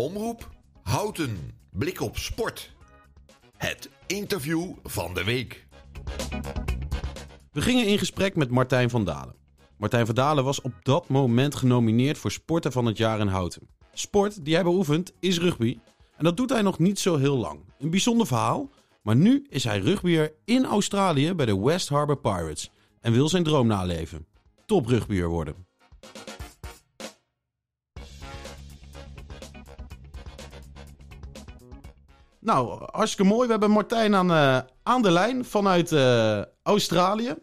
Omroep Houten. Blik op sport. Het interview van de week. We gingen in gesprek met Martijn van Dalen. Martijn van Dalen was op dat moment genomineerd voor Sporter van het Jaar in Houten. Sport die hij beoefent is rugby. En dat doet hij nog niet zo heel lang. Een bijzonder verhaal, maar nu is hij rugbyer in Australië bij de West Harbour Pirates. En wil zijn droom naleven. Top rugbyer worden. Nou, hartstikke mooi. We hebben Martijn aan, eh, aan de lijn vanuit eh, Australië.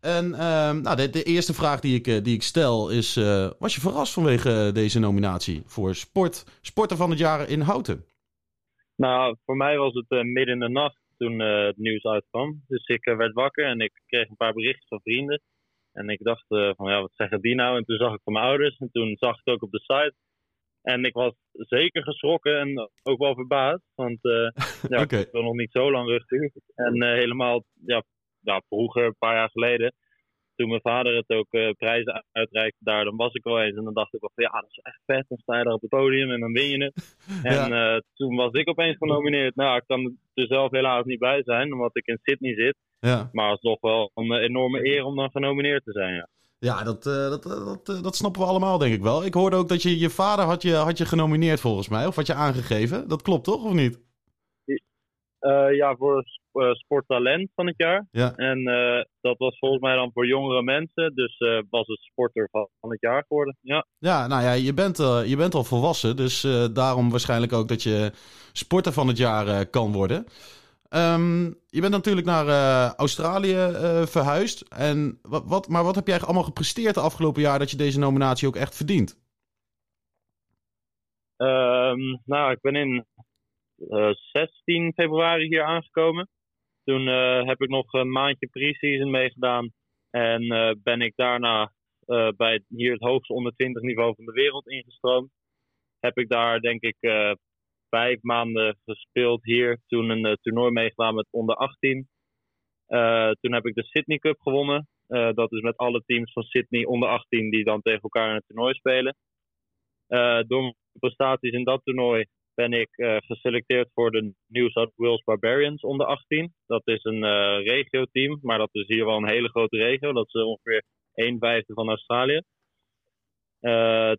En ehm, nou, de, de, eerste vraag die ik, eh, die ik stel is: was je verrast vanwege deze nominatie voor sport, Sporter van het Jaar in Houten? Nou, voor mij was het midden in de nacht toen het nieuws uitkwam. Dus ik werd wakker en ik kreeg een paar berichten van vrienden. En ik dacht van ja, wat zeggen die nou? En toen zag ik van mijn ouders en toen zag ik ook op de site en ik was zeker geschrokken en ook wel verbaasd. Want uh, ja, okay. ik nog niet zo lang rustig. En uh, helemaal ja, ja, vroeger, een paar jaar geleden, toen mijn vader het ook uh, prijzen uitreikte daar, dan was ik wel eens. En dan dacht ik wel van ja, dat is echt vet. Dan sta je daar op het podium en dan win je het. En ja. toen was ik opeens genomineerd. Nou, ik kan er zelf helaas niet bij zijn, omdat ik in Sydney zit. Ja. Maar het is toch wel een enorme eer om dan genomineerd te zijn, ja. Ja, dat, uh, dat, dat, uh, dat snappen we allemaal, denk ik wel. Ik hoorde ook dat je je vader had je, had je genomineerd, volgens mij. Of had je aangegeven. Dat klopt toch, of niet? Uh, ja, voor sporttalent van het jaar. Ja. En dat was volgens mij dan voor jongere mensen. Dus was het sporter van het jaar geworden. Ja, ja nou ja, je bent, je bent al volwassen. Dus daarom waarschijnlijk ook dat je sporter van het jaar kan worden. Um, je bent natuurlijk naar uh, Australië uh, verhuisd. En wat, wat, maar wat heb jij allemaal gepresteerd de afgelopen jaar dat je deze nominatie ook echt verdient? Um, nou, ik ben in uh, eh, 16 februari hier aangekomen. Toen heb ik nog een maandje pre-season meegedaan. En ben ik daarna bij hier het hoogste onder 20 niveau van de wereld ingestroomd. Heb ik daar denk ik vijf maanden gespeeld hier. Toen een uh, toernooi meegedaan met onder 18. Uh, toen heb ik de Sydney Cup gewonnen. Uh, dat is met alle teams van Sydney onder 18 die dan tegen elkaar in het toernooi spelen. door mijn prestaties in dat toernooi ben ik geselecteerd voor de New South Wales Barbarians onder 18. Dat is een regio-team, maar dat is hier wel een hele grote regio. Dat is ongeveer 1 vijfde van Australië.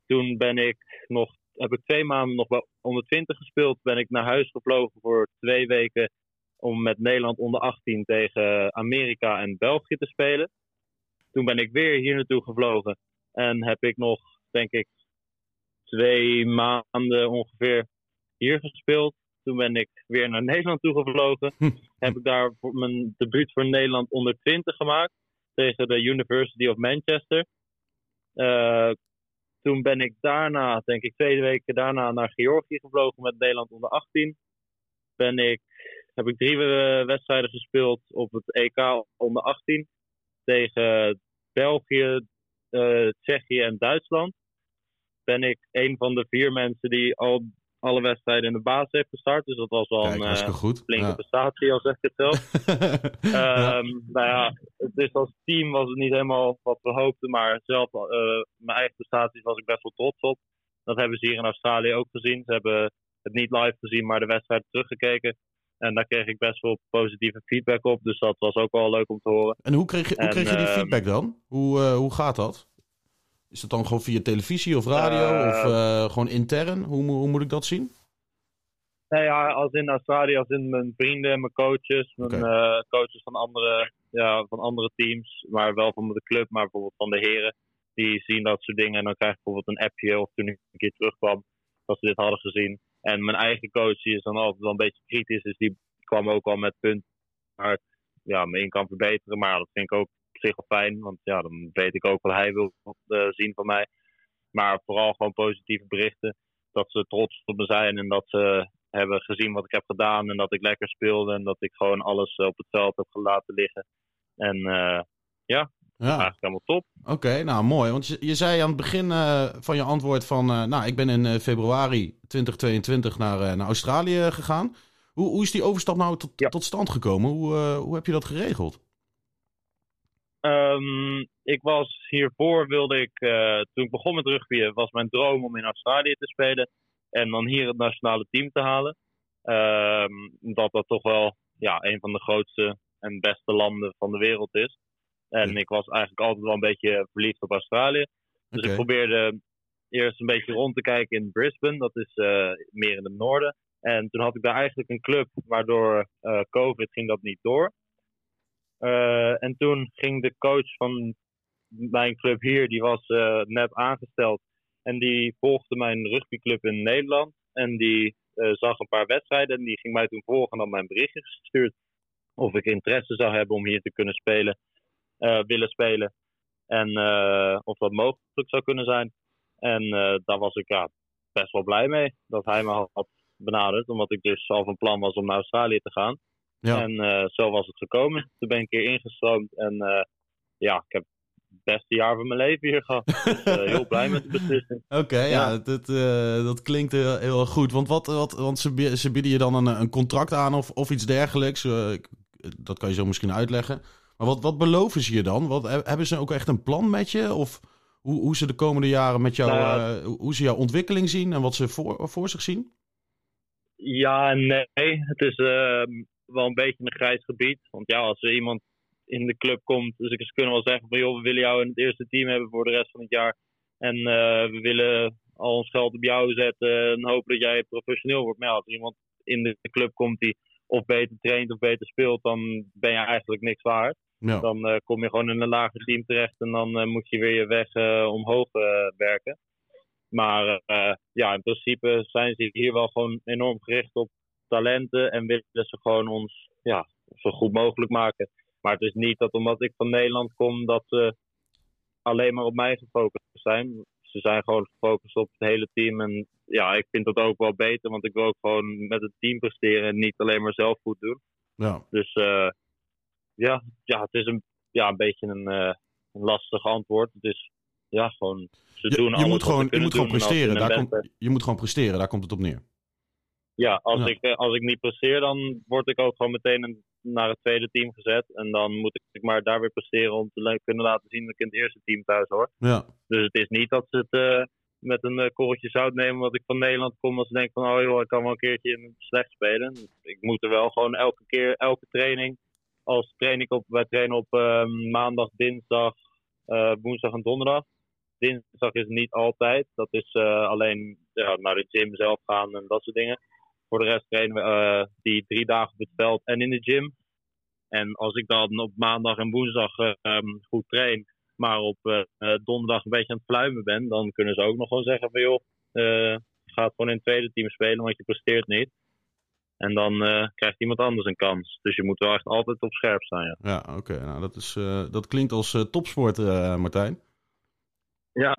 toen ben ik nog heb ik twee maanden nog bij onder 20 gespeeld. Ben ik naar huis gevlogen voor twee weken om met Nederland onder 18 tegen Amerika en België te spelen. Toen ben ik weer hier naartoe gevlogen en heb ik nog, denk ik, twee maanden ongeveer hier gespeeld. Toen ben ik weer naar Nederland toe gevlogen. heb ik daar mijn debuut voor Nederland onder 20 gemaakt tegen de University of Manchester. Uh, toen ben ik daarna, denk ik twee weken daarna, naar Georgië gevlogen met Nederland onder 18. Ben ik, heb ik drie eh, wedstrijden gespeeld op het EK onder 18. Tegen België, uh, Tsjechië en Duitsland. Ben ik een van de vier mensen die al alle wedstrijden in de basis heeft gestart. Dus dat was wel een uh, flinke ja. prestatie, al zeg ik het zelf. um, nou ja, dus als team was het niet helemaal wat we hoopten. Maar zelf, uh, mijn eigen prestaties was ik best wel trots op. Dat hebben ze hier in Australië ook gezien. Ze hebben het niet live gezien, maar de wedstrijd teruggekeken. En daar kreeg ik best wel positieve feedback op. Dus dat was ook wel leuk om te horen. En hoe kreeg je, hoe kreeg je die ehm, feedback dan? Hoe, uh, hoe gaat dat? Is dat dan gewoon via televisie of radio of uh, gewoon intern? Hoe, hoe, moet ik dat zien? Nou ja, als in Australië, als in mijn vrienden, mijn coaches, mijn okay. uh, coaches van andere, ja, van andere teams, maar wel van de club, maar bijvoorbeeld van de heren. Die zien dat soort dingen en dan krijg ik bijvoorbeeld een appje of toen ik een keer terugkwam, dat ze dit hadden gezien. En mijn eigen coach die is dan altijd wel een beetje kritisch, dus die kwam ook al met punten waar ik ja, me in kan verbeteren. Maar dat vind ik ook zich wel fijn. Want ja, dan weet ik ook wat hij wil uh, zien van mij. Maar vooral gewoon positieve berichten. Dat ze trots op me zijn en dat ze hebben gezien wat ik heb gedaan. En dat ik lekker speelde. En dat ik gewoon alles op het veld heb gelaten liggen. En uh, ja, ja. Eigenlijk helemaal top. Oké, nou mooi. Want je, je, zei aan het begin uh, van je antwoord van... nou, ik ben in februari 2022 naar, naar Australië gegaan. Hoe, hoe is die overstap nou tot, ja. tot stand gekomen? Hoe, hoe heb je dat geregeld? Um, ik was hiervoor wilde ik, uh, toen ik begon met rugby, was mijn droom om in Australië te spelen. En dan hier het nationale team te halen. Ehm, dat dat toch wel ja, een van de grootste en beste landen van de wereld is. En ik was eigenlijk altijd wel een beetje verliefd op Australië. Dus ik probeerde eerst een beetje rond te kijken in Brisbane. Dat is eh, meer in het noorden. En toen had ik daar eigenlijk een club, waardoor eh, COVID ging dat niet door. Eh, en toen ging de coach van mijn club hier, die was eh, net aangesteld. En die volgde mijn rugbyclub in Nederland. En die eh, zag een paar wedstrijden en die ging mij toen volgen en had mij een berichtje gestuurd. Of ik interesse zou hebben om hier te kunnen spelen, willen spelen. En of dat mogelijk zou kunnen zijn. En daar was ik ja, best wel blij mee dat hij me had benaderd. Omdat ik dus al van plan was om naar Australië te gaan. Ja. En eh, zo was het gekomen. Toen ben ik een keer ingestroomd. En eh, ja, ik heb het beste jaar van mijn leven hier gehad. Dus eh, heel blij met de beslissing. Oké, ja, Ja. dat, eh, dat klinkt heel, heel goed. Want, wat, wat, want ze, ze bieden je dan een, een contract aan of, of iets dergelijks. Eh, dat kan je zo misschien uitleggen. Maar wat, wat beloven ze je dan? Wat, he- hebben ze ook echt een plan met je? Of hoe, hoe ze de komende jaren met jou, Nou eh, hoe ze jouw ontwikkeling zien en wat ze voor, voor zich zien? Ja en nee. Het is ehm, wel een beetje een grijs gebied. Want ja, als er iemand in de club komt, dus ik- ze kunnen wel zeggen van joh, we willen jou in het eerste team hebben voor de rest van het jaar. En eh, we willen al ons geld op jou zetten en hopen dat jij professioneel wordt. Maar ja, als er iemand in de club komt die of beter traint of beter speelt, dan ben je eigenlijk niks waard. Ja. Dan eh, kom je gewoon in een lager team terecht en dan eh, moet je weer je weg omhoog werken. Maar ja, in principe zijn ze hier wel gewoon enorm gericht op talenten en willen ze gewoon ons ja, zo goed mogelijk maken. Maar het is niet dat omdat ik van Nederland kom, dat ze alleen maar op mij gefocust zijn. Ze zijn gewoon gefocust op het hele team. En ja, ik vind dat ook wel beter, want ik wil ook gewoon met het team presteren en niet alleen maar zelf goed doen. Ja. Dus eh, ja, ja, het is een, ja, een beetje een, eh, een lastig antwoord. Het is ja, gewoon. Ze Je, doen je alles moet gewoon, je moet gewoon presteren. Daar komt, je moet gewoon presteren, daar komt het op neer. Ja, als, Ja. Ik, eh, als ik niet presteer, dan word ik ook gewoon meteen een- naar het tweede team gezet. En dan moet ik maar daar weer presteren om te kunnen laten zien dat ik in het eerste team thuis hoor. Ja. Dus het is niet dat ze het eh, met een eh, korreltje zout nemen omdat ik van Nederland kom. Dat ze denken van, oh joh, ik kan wel een keertje in slecht spelen. Ik moet er wel gewoon elke keer, elke training. Als train ik op, wij trainen op eh, maandag, dinsdag, woensdag en donderdag. Dinsdag is niet altijd. Dat is alleen ja, naar de gym zelf gaan en dat soort dingen. Voor de rest trainen we eh, die drie dagen op het veld en in de gym. En als ik dan op maandag en woensdag eh, ehm, goed train, maar op eh, donderdag een beetje aan het fluimen ben, dan kunnen ze ook nog gewoon zeggen van joh, eh, je gaat gewoon in het tweede team spelen, want je presteert niet. En dan krijgt iemand anders een kans. Dus je moet wel echt altijd op scherp staan. Ja, Ja, oké. Nou, dat, is, dat klinkt als topsport, Martijn. ja.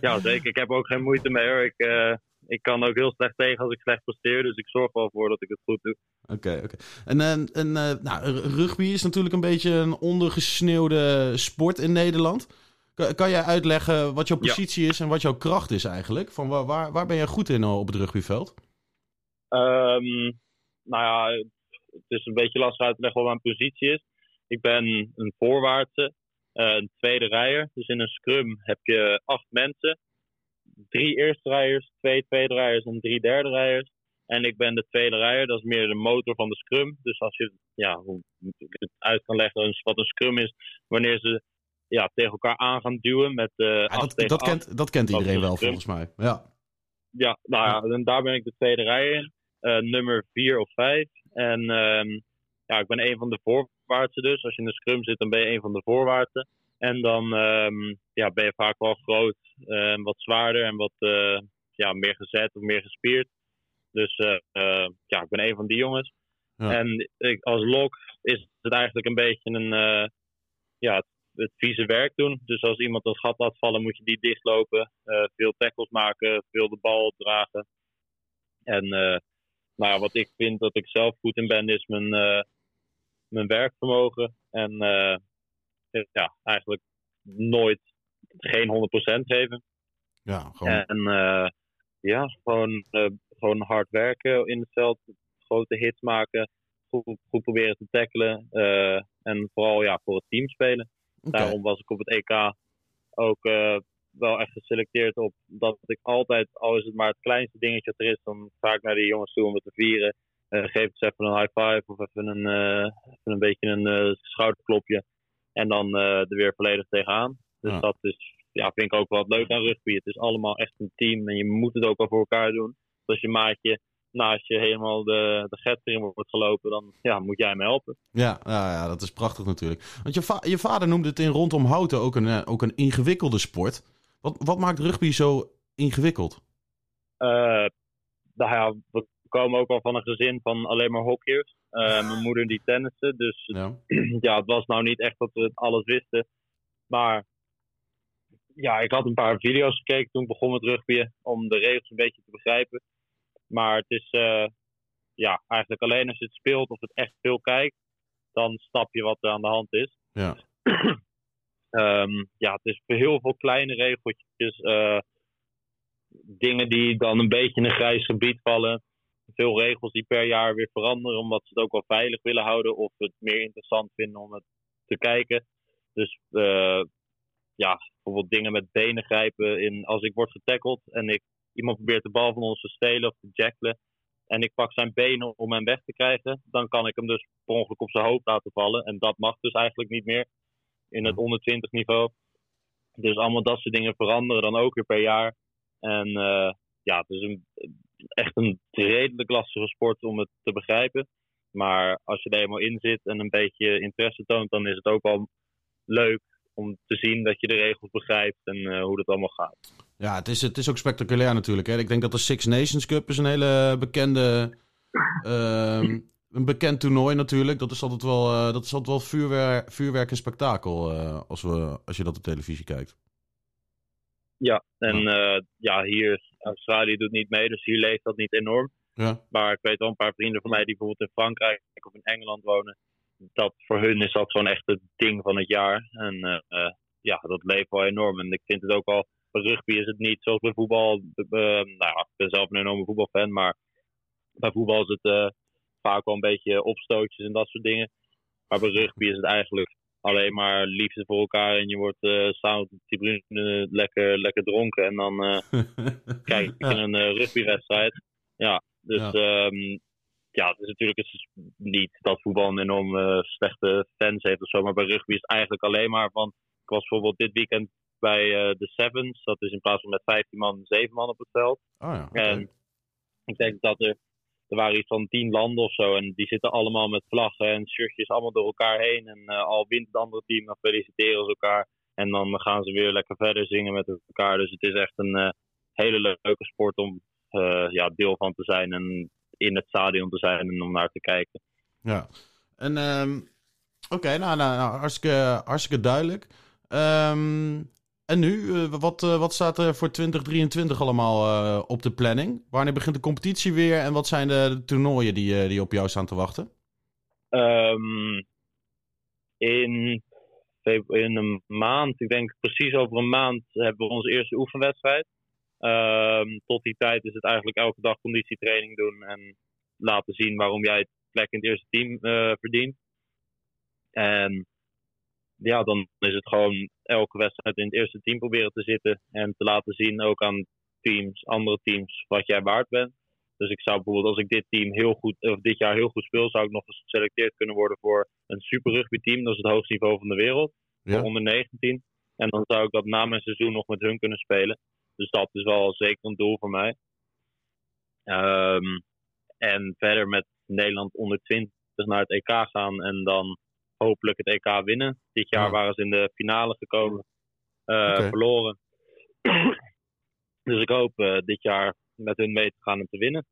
ja, zeker. Ik heb ook geen moeite mee hoor. Ik, ik kan ook heel slecht tegen als ik slecht presteer. Dus ik zorg wel voor dat ik het goed doe. Oké, oké. En, eh, en eh, nou, rugby is natuurlijk een beetje een ondergesneeuwde sport in Nederland. Kan, kan jij uitleggen wat jouw Ja. positie is en wat jouw kracht is eigenlijk? Van waar, waar, waar ben jij goed in eh, op het rugbyveld? Ehm, nou ja, het is een beetje lastig uit te leggen wat mijn positie is. Ik ben een voorwaartse, een tweede rijer. Dus in een scrum heb je acht mensen. Drie eerste rijders, twee tweede rijders en drie derde rijders. En ik ben de tweede rijder, dat is meer de motor van de scrum. Dus als je, ja, hoe ik het uit kan leggen dus wat een scrum is, wanneer ze ja, tegen elkaar aan gaan duwen met Ja, acht dat, dat, acht. kent, dat kent iedereen wel volgens mij. Ja. Ja, nou ja, en daar ben ik de tweede rij in. Eh, nummer vier of vijf. En ehm, ja, ik ben een van de voorwaartsen dus. Als je in de scrum zit, dan ben je een van de voorwaartsen. En dan ehm, ja, ben je vaak wel groot en wat zwaarder en wat eh, ja, meer gezet of meer gespierd. Dus eh, eh, ja, ik ben een van die jongens. Ja. En ik, als lok is het eigenlijk een beetje een, ja, het, het vieze werk doen. Dus als iemand een gat laat vallen, moet je die dichtlopen. Veel tackles maken, veel de bal dragen. En nou wat ik vind dat ik zelf goed in ben, is mijn, mijn werkvermogen. En ja, eigenlijk nooit geen 100% geven. Ja, gewoon. En eh, ja, gewoon, eh, gewoon hard werken in het veld. Grote hits maken. Goed, goed proberen te tackelen. eh, en vooral ja, voor het team spelen. Daarom was ik op het EK ook eh, wel echt geselecteerd op dat ik altijd, al is het maar het kleinste dingetje dat er is, dan ga ik naar die jongens toe om het te vieren. Geef ze even een high five of even een, even een beetje een schouderklopje. En dan er weer volledig tegenaan. Dus Ja. dat is, ja, vind ik ook wel leuk aan rugby. Het is allemaal echt een team en je moet het ook wel voor elkaar doen. Dus als je maatje naast je helemaal de, de get erin wordt gelopen, dan ja, moet jij hem helpen. Ja, ja, ja, dat is prachtig natuurlijk. Want je, va- je vader noemde het in rondom Houten ook een, eh, ook een ingewikkelde sport. Wat, wat maakt rugby zo ingewikkeld? Eh, nou ja, we komen ook al van een gezin van alleen maar hockeyers. Eh, mijn moeder die tenniste, dus Ja. ja, het was nou niet echt dat we alles wisten. Maar ja, ik had een paar video's gekeken toen ik begon met rugby om de regels een beetje te begrijpen. Maar het is eh, ja, eigenlijk alleen als je het speelt of het echt veel kijkt, dan snap je wat er aan de hand is. Ja. Ehm, ja, het is heel veel kleine regeltjes. eh, dingen die dan een beetje in een grijs gebied vallen. Veel regels die per jaar weer veranderen, omdat ze het ook wel veilig willen houden of het meer interessant vinden om het te kijken. Dus eh, ja, bijvoorbeeld dingen met benen grijpen. In, als ik word getackeld en ik, iemand probeert de bal van ons te stelen of te jackelen. En ik pak zijn benen om hem weg te krijgen. Dan kan ik hem dus per ongeluk op zijn hoofd laten vallen. En dat mag dus eigenlijk niet meer in het onder 20 niveau. Dus allemaal dat soort dingen veranderen dan ook weer per jaar. En eh, ja, het is een, echt een redelijk lastige sport om het te begrijpen. Maar als je er eenmaal in zit en een beetje interesse toont, dan is het ook wel leuk om te zien dat je de regels begrijpt en eh, hoe dat allemaal gaat. Ja, het is, het is ook spectaculair natuurlijk. Hè. Ik denk dat de Six Nations Cup is een hele bekende... ehm, een bekend toernooi natuurlijk. Dat is altijd wel, eh, dat is altijd wel vuurwerk, vuurwerk en spektakel eh, als, we, als je dat op televisie kijkt. Ja, en eh, ja, hier, Australië doet niet mee, dus hier leeft dat niet enorm. Ja, Maar ik weet wel een paar vrienden van mij die bijvoorbeeld in Frankrijk of in Engeland wonen. Dat voor hun is dat gewoon echt het ding van het jaar. En eh, eh, ja, dat leeft wel enorm. En ik vind het ook al, bij rugby is het niet zoals bij voetbal. nou ja, ik ben zelf een enorme voetbalfan, maar bij voetbal is het vaak wel een beetje opstootjes en dat soort dingen. Maar bij rugby is het eigenlijk alleen maar liefde voor elkaar. En je wordt eh, samen op de tribune lekker, lekker dronken. En dan kijk ik Ja. in een eh, rugbywedstrijd. Ja, dus Ja. ja. ja, het is natuurlijk het is niet dat voetbal een enorm eh, slechte fans heeft of zo. Maar bij rugby is het eigenlijk alleen maar van... Ik was bijvoorbeeld dit weekend bij de Sevens. Dat is in plaats van met 15 man, 7 man op het veld. Oh ja. En ik denk dat er... Er waren iets van tien landen of zo. En die zitten allemaal met vlaggen en shirtjes allemaal door elkaar heen. En eh, al wint het andere team, dan feliciteren ze elkaar. En dan gaan ze weer lekker verder zingen met elkaar. Dus het is echt een eh, hele leuke sport om eh, ja, deel van te zijn. En in het stadion te zijn en om naar te kijken. Ja. En, ehm, oké, nou, nou, nou, hartstikke, hartstikke duidelijk. Ehm, en nu, eh, wat, eh, wat staat er voor 2023 allemaal eh, op de planning? Wanneer begint de competitie weer en wat zijn de, toernooien die, die op jou staan te wachten? Ehm, in, in een maand, ik denk precies over een maand, hebben we onze eerste oefenwedstrijd. Ehm, tot die tijd is het eigenlijk elke dag conditietraining doen en laten zien waarom jij het plek in het eerste team verdient. En ja, dan is het gewoon elke wedstrijd in het eerste team proberen te zitten en te laten zien ook aan teams, andere teams, wat jij waard bent. Dus ik zou bijvoorbeeld, als ik dit team heel goed, of dit jaar heel goed speel, zou ik nog eens geselecteerd kunnen worden voor een super rugby team. Dat is het hoogste niveau van de wereld. Ja. Voor onder 19. En dan zou ik dat na mijn seizoen nog met hun kunnen spelen. Dus dat is wel zeker een doel voor mij. Ehm, en verder met Nederland onder 20 naar het EK gaan en dan hopelijk het EK winnen. Dit jaar Ja. waren ze in de finale gekomen, eh, verloren. dus ik hoop eh, dit jaar met hun mee te gaan en te winnen.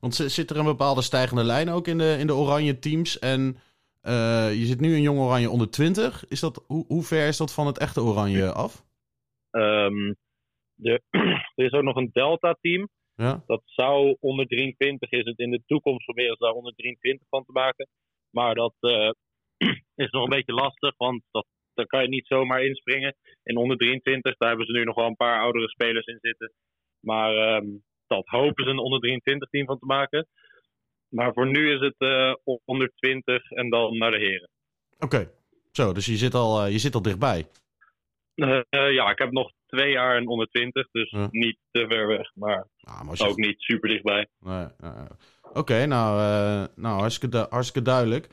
Want zi- zit er een bepaalde stijgende lijn ook in de, in de oranje teams? En eh, je zit nu in jong oranje onder 20. Is dat, hoe, hoe ver is dat van het echte oranje af? Ehm, de, er is ook nog een Delta-team. Ja, Dat zou onder 23 is het in de toekomst proberen ze daar onder 23 van te maken. Maar dat is nog een beetje lastig, want dat, daar kan je niet zomaar inspringen. In onder 23, daar hebben ze nu nog wel een paar oudere spelers in zitten. Maar ehm, dat hopen ze een onder 23 team van te maken. Maar voor nu is het eh, onder 20 en dan naar de heren. oké. Zo, dus je zit al, eh, je zit al dichtbij. Eh, ja, ik heb nog twee jaar en onder 20, dus niet te ver weg, maar Ah, maar je ook niet super dichtbij. Nee. Oké, nou, eh, nou hartstikke, du- hartstikke duidelijk.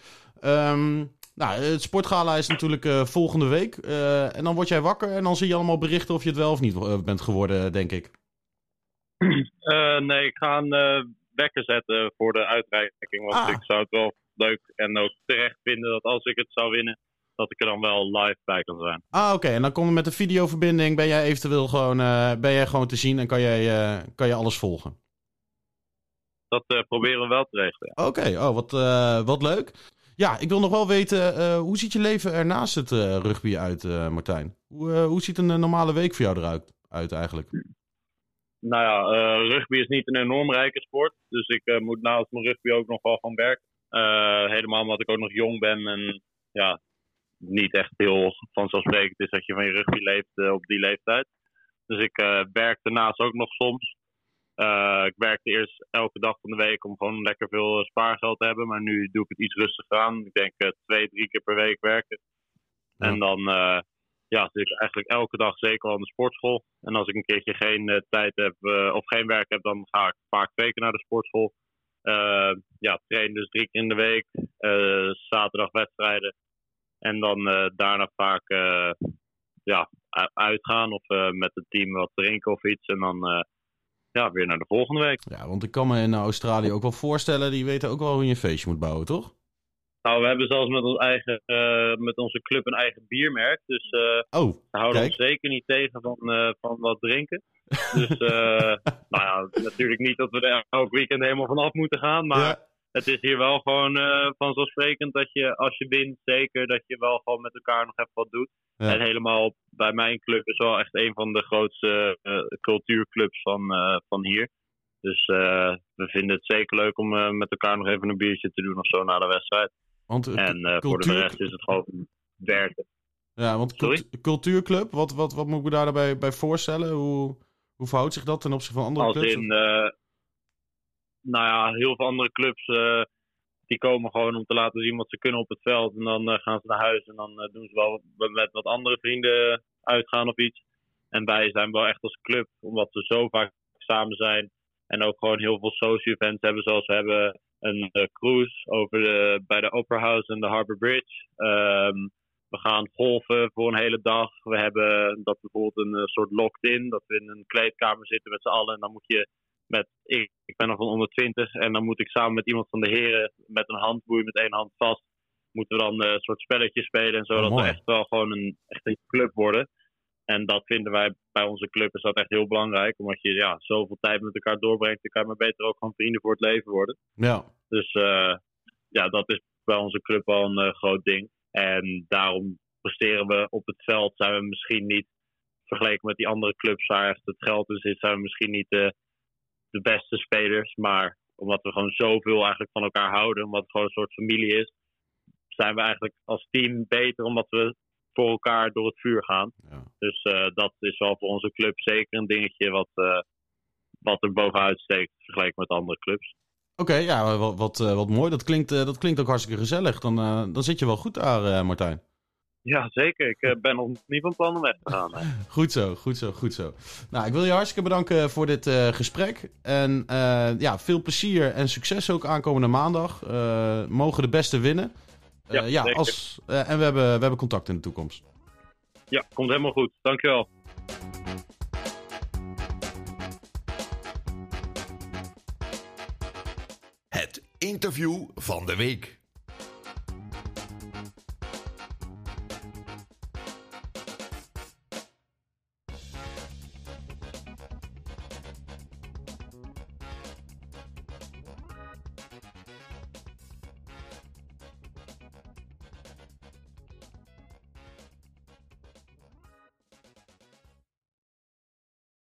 Ehm, nou, het sportgala is natuurlijk eh, volgende week. Eh, en dan word jij wakker en dan zie je allemaal berichten of je het wel of niet eh, bent geworden, denk ik. Nee, ik ga een wekker zetten voor de uitreiking. Want Ah. ik zou het wel leuk en ook terecht vinden dat als ik het zou winnen, dat ik er dan wel live bij kan zijn. Ah, oké. En dan komt met de videoverbinding, ben jij eventueel gewoon, ben jij gewoon te zien en kan jij, kan je alles volgen. Dat proberen we wel te regelen. Oké, oh, wat, wat leuk. Ja, ik wil nog wel weten, eh, hoe ziet je leven er naast het eh, rugby uit, eh, Martijn? Hoe, hoe ziet een normale week voor jou eruit uit eigenlijk? Nou ja, rugby is niet een enorm rijke sport. Dus ik moet naast mijn rugby ook nog wel gaan werken. Helemaal omdat ik ook nog jong ben en ja, niet echt heel vanzelfsprekend is dat je van je rugby leeft op die leeftijd. Dus ik werk daarnaast ook nog soms. Eh, ik werkte eerst elke dag van de week om gewoon lekker veel spaargeld te hebben. Maar nu doe ik het iets rustiger aan. Ik denk eh, twee, drie keer per week werken. Ja. En dan eh, ja, zit ik eigenlijk elke dag zeker al in de sportschool. En als ik een keertje geen tijd heb of geen werk heb, dan ga ik vaak twee keer naar de sportschool. Ja, train dus drie keer in de week. Zaterdag wedstrijden. En dan daarna vaak ja, uitgaan of met het team wat drinken of iets. En dan ja, weer naar de volgende week. Ja, want ik kan me in Australië ook wel voorstellen, die weten ook wel hoe je een feestje moet bouwen, toch? Nou, we hebben zelfs met, ons eigen, eh, met onze club een eigen biermerk. Dus eh, Oh, we houden Kijk. ons zeker niet tegen van, eh, van wat drinken. Dus nou ja, natuurlijk niet dat we er elk weekend helemaal vanaf moeten gaan. Maar ja. Het is hier wel gewoon eh, vanzelfsprekend dat je als je wint, zeker dat je wel gewoon met elkaar nog even wat doet. Ja. En helemaal bij mijn club is wel echt een van de grootste eh, cultuurclubs van, eh, van hier. Dus we vinden het zeker leuk om met elkaar nog even een biertje te doen of zo na de wedstrijd. Want, En voor de rest is het gewoon werken. ja, want cult- cultuurclub, wat, wat, wat moet ik me daarbij bij voorstellen? Hoe, hoe verhoudt zich dat ten opzichte van andere Als clubs? in, nou ja, heel veel andere clubs eh, die komen gewoon om te laten zien wat ze kunnen op het veld. En dan eh, gaan ze naar huis en dan eh, doen ze wel met wat andere vrienden uitgaan of iets. En wij zijn wel echt als club, omdat we zo vaak samen zijn. En ook gewoon heel veel social events hebben, zoals we hebben een cruise over bij de Opera House en de Harbour Bridge. Ehm, we gaan golven voor een hele dag. We hebben dat bijvoorbeeld een soort locked-in, dat we in een kleedkamer zitten met z'n allen. En dan moet je met, ik, ik ben nog van onder 20 en dan moet ik samen met iemand van de heren met een handboei met één hand vast, moeten we dan eh, een soort spelletje spelen en zo. Oh, dat mooi. we echt wel gewoon een, echt een club worden. En dat vinden wij bij onze club is dat echt heel belangrijk. Omdat je ja, zoveel tijd met elkaar doorbrengt. Dan kan je maar beter ook gewoon vrienden voor het leven worden. Ja, Dus eh, ja, dat is bij onze club wel een eh, groot ding. En daarom presteren we op het veld. Zijn we misschien niet, vergeleken met die andere clubs waar echt het geld in zit, zijn we misschien niet de, de beste spelers. Maar omdat we gewoon zoveel eigenlijk van elkaar houden, omdat het gewoon een soort familie is, zijn we eigenlijk als team beter omdat we voor elkaar door het vuur gaan. ja. Dus eh, dat is wel voor onze club zeker een dingetje wat, eh, wat er bovenuit steekt vergeleken met andere clubs. Oké, ja, wat, wat, eh, wat mooi. Dat klinkt, dat klinkt ook hartstikke gezellig. Dan, dan zit je wel goed daar, Martijn. Ja, zeker. Ik eh, ben nog niet van plan om weg te gaan. hè. Goed zo, goed zo, goed zo. Nou, ik wil je hartstikke bedanken voor dit eh, gesprek. En eh, ja, veel plezier en succes ook aankomende maandag. Eh, mogen de beste winnen. Eh, Ja, ja, zeker. als, eh, en we hebben, we hebben contact in de toekomst. Ja, komt helemaal goed. Dankjewel. Het interview van de week.